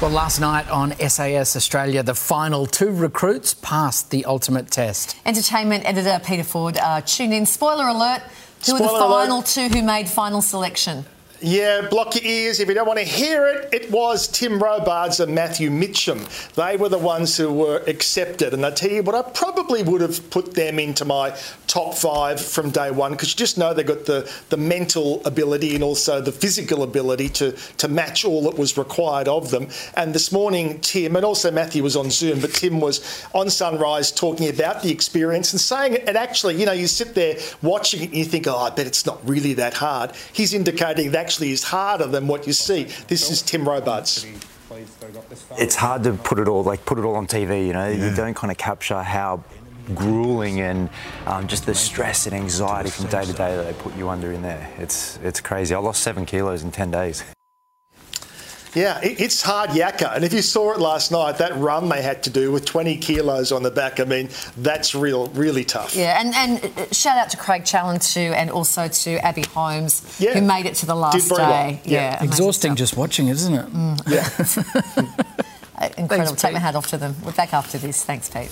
Well, last night on SAS Australia, the final two recruits passed the ultimate test. Entertainment editor Peter Ford uh, tuned in. Spoiler alert. Who Spoiler are the alert. final two who made final selection? Yeah, block your ears if you don't want to hear it. It was Tim Robards and Matthew Mitcham. They were the ones who were accepted. And I tell you what, I probably would have put them into my top five from day one because you just know they've got the, the mental ability and also the physical ability to, to match all that was required of them. And this morning, Tim, and also Matthew was on Zoom, but Tim was on Sunrise talking about the experience and saying it. And actually, you know, you sit there watching it and you think, oh, I bet it's not really that hard. He's indicating it actually is harder than what you see. This is Tim Robards. it's hard to put it all like put it all on TV. You know, you don't kind of capture how grueling and um, just the stress and anxiety from day to day that they put you under in there. It's it's crazy. I lost seven kilos in ten days. Yeah, it's hard yakka. And if you saw it last night, that run they had to do with 20 kilos on the back, I mean, that's real, really tough. Yeah, and, and uh, shout out to Craig Challen too, and also to Abby Holmes, Yeah. who made it to the last Did very well. day. Yeah. Exhausting just watching isn't it? Uh, Incredible. Thanks, Take my hat off to them. We're back after this. Thanks, Pete.